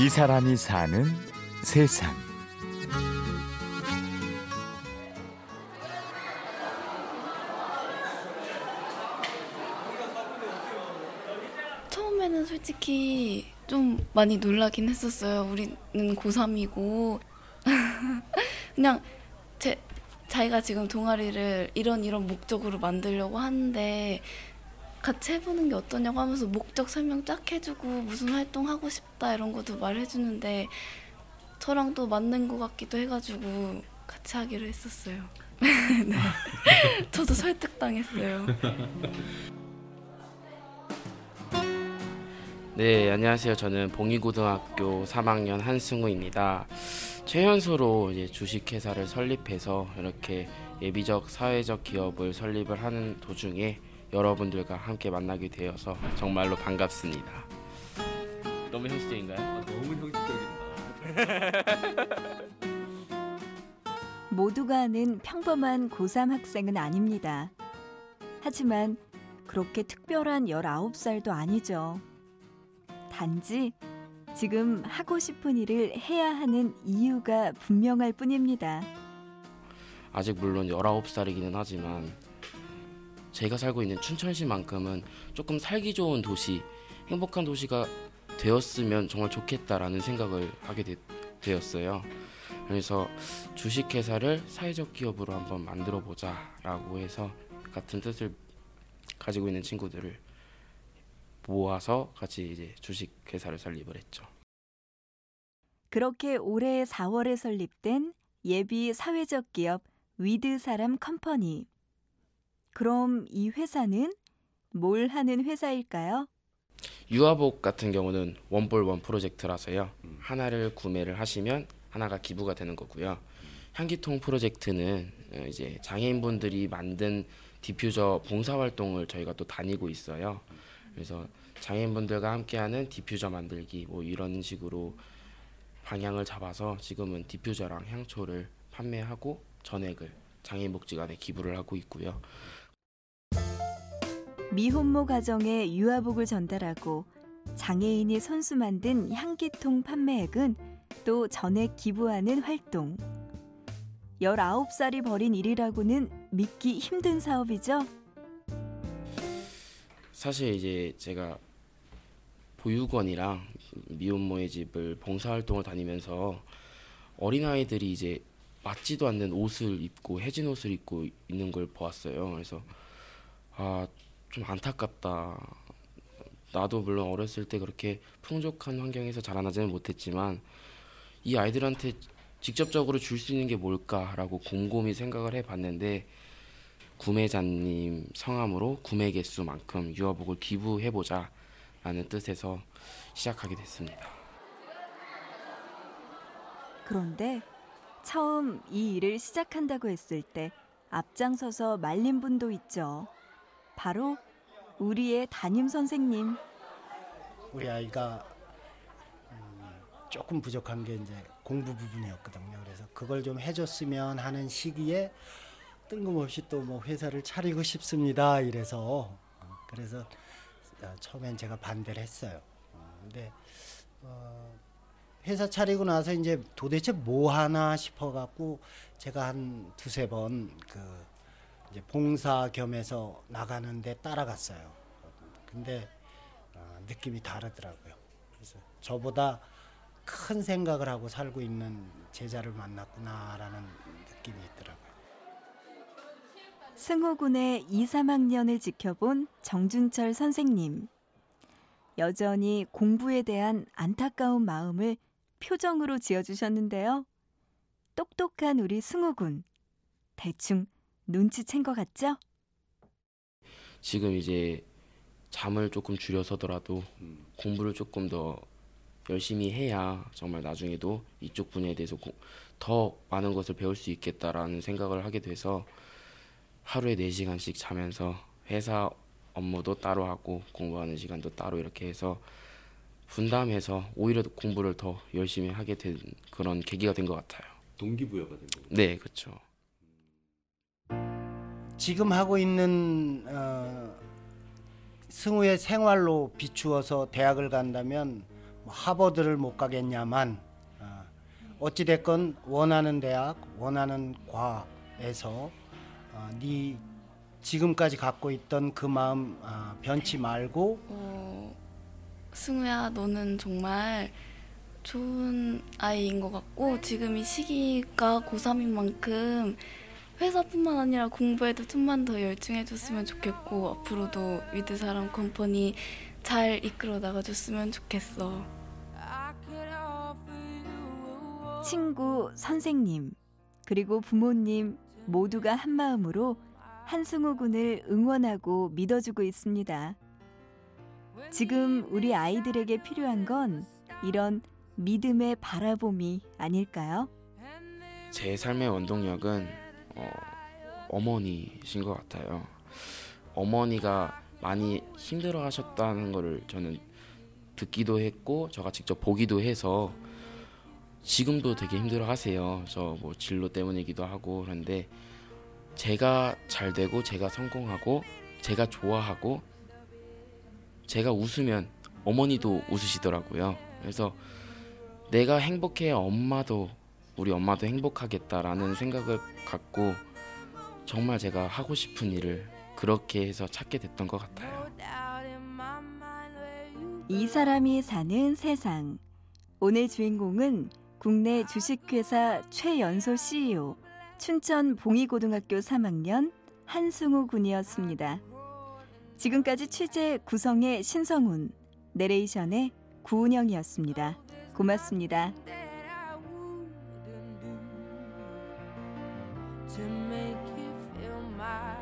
이 사람이 사는 세상. 처음에는 솔직히 좀 많이 놀라긴 했었어요. 우리는 고3이고 그냥 제 자기가 지금 동아리를 이런 이런 목적으로 만들려고 하는데 같이 해보는 게 어떠냐고 하면서 목적 설명 쫙 해주고 무슨 활동 하고 싶다 이런 것도 말해주는데 저랑 또 맞는 것 같기도 해가지고 같이 하기로 했었어요. 네. 저도 설득당했어요. 네, 안녕하세요. 저는 봉희고등학교 3학년 한승우입니다. 최연소로 이제 주식회사를 설립해서 이렇게 예비적 사회적 기업을 설립을 하는 도중에 여러분들과 함께 만나게 되어서 정말로 반갑습니다. 너무 형식적인가요? 아, 너무 형식적이다. 모두가 아는 평범한 고3 학생은 아닙니다. 하지만 그렇게 특별한 19살도 아니죠. 단지 지금 하고 싶은 일을 해야 하는 이유가 분명할 뿐입니다. 아직 물론 19살이기는 하지만 제가 살고 있는 춘천시만큼은 조금 살기 좋은 도시, 행복한 도시가 되었으면 정말 좋겠다라는 생각을 하게 되, 되었어요. 그래서 주식회사를 사회적 기업으로 한번 만들어 보자라고 해서 같은 뜻을 가지고 있는 친구들을 모아서 같이 이제 주식회사를 설립을 했죠. 그렇게 올해 4월에 설립된 예비 사회적 기업 위드 사람 컴퍼니. 그럼 이 회사는 뭘 하는 회사일까요? 유아복 같은 경우는 one for one 프로젝트라서요. 하나를 구매를 하시면 하나가 기부가 되는 거고요. 향기통 프로젝트는 어, 이제 장애인분들이 만든 디퓨저 봉사 활동을 저희가 또 다니고 있어요. 그래서 장애인분들과 함께하는 디퓨저 만들기 뭐 이런 식으로 방향을 잡아서 지금은 디퓨저랑 향초를 판매하고 전액을 장애인 복지관에 기부를 하고 있고요. 미혼모 가정에 유아복을 전달하고 장애인이 손수 만든 향기통 판매액은 또 전액 기부하는 활동. 19살이 벌인 일이라고는 믿기 힘든 사업이죠. 사실 이제 제가 보육원이랑 미혼모의 집을 봉사활동을 다니면서 어린아이들이 이제 맞지도 않는 옷을 입고 해진 옷을 입고 있는 걸 보았어요. 그래서 아 좀 안타깝다. 나도 물론 어렸을 때 그렇게 풍족한 환경에서 자라나지는 못했지만 이 아이들한테 직접적으로 줄 수 있는 게 뭘까라고 곰곰이 생각을 해봤는데 구매자님 성함으로 구매 개수만큼 유아복을 기부해보자 라는 뜻에서 시작하게 됐습니다. 그런데 처음 이 일을 시작한다고 했을 때 앞장서서 말린 분도 있죠. 바로 우리의 담임 선생님. 우리 아이가 음, 조금 부족한 게 이제 공부 부분이었거든요. 그래서 그걸 좀 해줬으면 하는 시기에 뜬금없이 또 뭐 회사를 차리고 싶습니다. 이래서 어, 그래서 어, 처음엔 제가 반대를 했어요. 어, 근데 어, 회사 차리고 나서 이제 도대체 뭐 하나 싶어 갖고 제가 한 두세 번그 이제 봉사 겸해서 나가는데 따라갔어요. 근데 어, 느낌이 다르더라고요. 그래서 저보다 큰 생각을 하고 살고 있는 제자를 만났구나라는 느낌이 있더라고요. 승호군의 2, 3학년을 지켜본 정준철 선생님. 여전히 공부에 대한 안타까운 마음을 표정으로 지어주셨는데요. 똑똑한 우리 승호군. 대충 눈치챈 것 같죠? 지금 이제 잠을 조금 줄여서더라도 음. 공부를 조금 더 열심히 해야 정말 나중에도 이쪽 분야에 대해서 고- 더 많은 것을 배울 수 있겠다라는 생각을 하게 돼서 하루에 4시간씩 자면서 회사 업무도 따로 하고 공부하는 시간도 따로 이렇게 해서 분담해서 오히려 공부를 더 열심히 하게 된 그런 계기가 된 것 같아요. 동기부여가 된 거고. 네, 그렇죠. 지금 하고 있는 어, 승우의 생활로 비추어서 대학을 간다면 뭐 하버드를 못 가겠냐만 어, 어찌 됐건 원하는 대학, 원하는 과에서 어, 네 지금까지 갖고 있던 그 마음 어, 변치 말고 어, 승우야, 너는 정말 좋은 아이인 것 같고 지금 이 시기가 고3인 만큼 회사뿐만 아니라 공부에도 좀만 더 열중해줬으면 좋겠고 앞으로도 위드 사람 컴퍼니 잘 이끌어 나가줬으면 좋겠어. 친구, 선생님, 그리고 부모님 모두가 한 마음으로 한승우 군을 응원하고 믿어주고 있습니다. 지금 우리 아이들에게 필요한 건 이런 믿음의 바라봄이 아닐까요? 제 삶의 원동력은 어, 어머니신 것 같아요. 어머니가 많이 힘들어 하셨다는 거를 저는 듣기도 했고 제가 직접 보기도 해서 지금도 되게 힘들어 하세요. 저 뭐 진로 때문이기도 하고 그런데 제가 잘 되고 제가 성공하고 제가 좋아하고 제가 웃으면 어머니도 웃으시더라고요. 그래서 내가 행복해야 엄마도 우리 엄마도 행복하겠다라는 생각을 갖고 정말 제가 하고 싶은 일을 그렇게 해서 찾게 됐던 것 같아요. 이 사람이 사는 세상. 오늘 주인공은 국내 주식회사 최연소 CEO, 춘천 봉희고등학교 3학년 한승우 군이었습니다. 지금까지 취재 구성의 신성훈, 내레이션의 구운영이었습니다. 고맙습니다. to make you feel my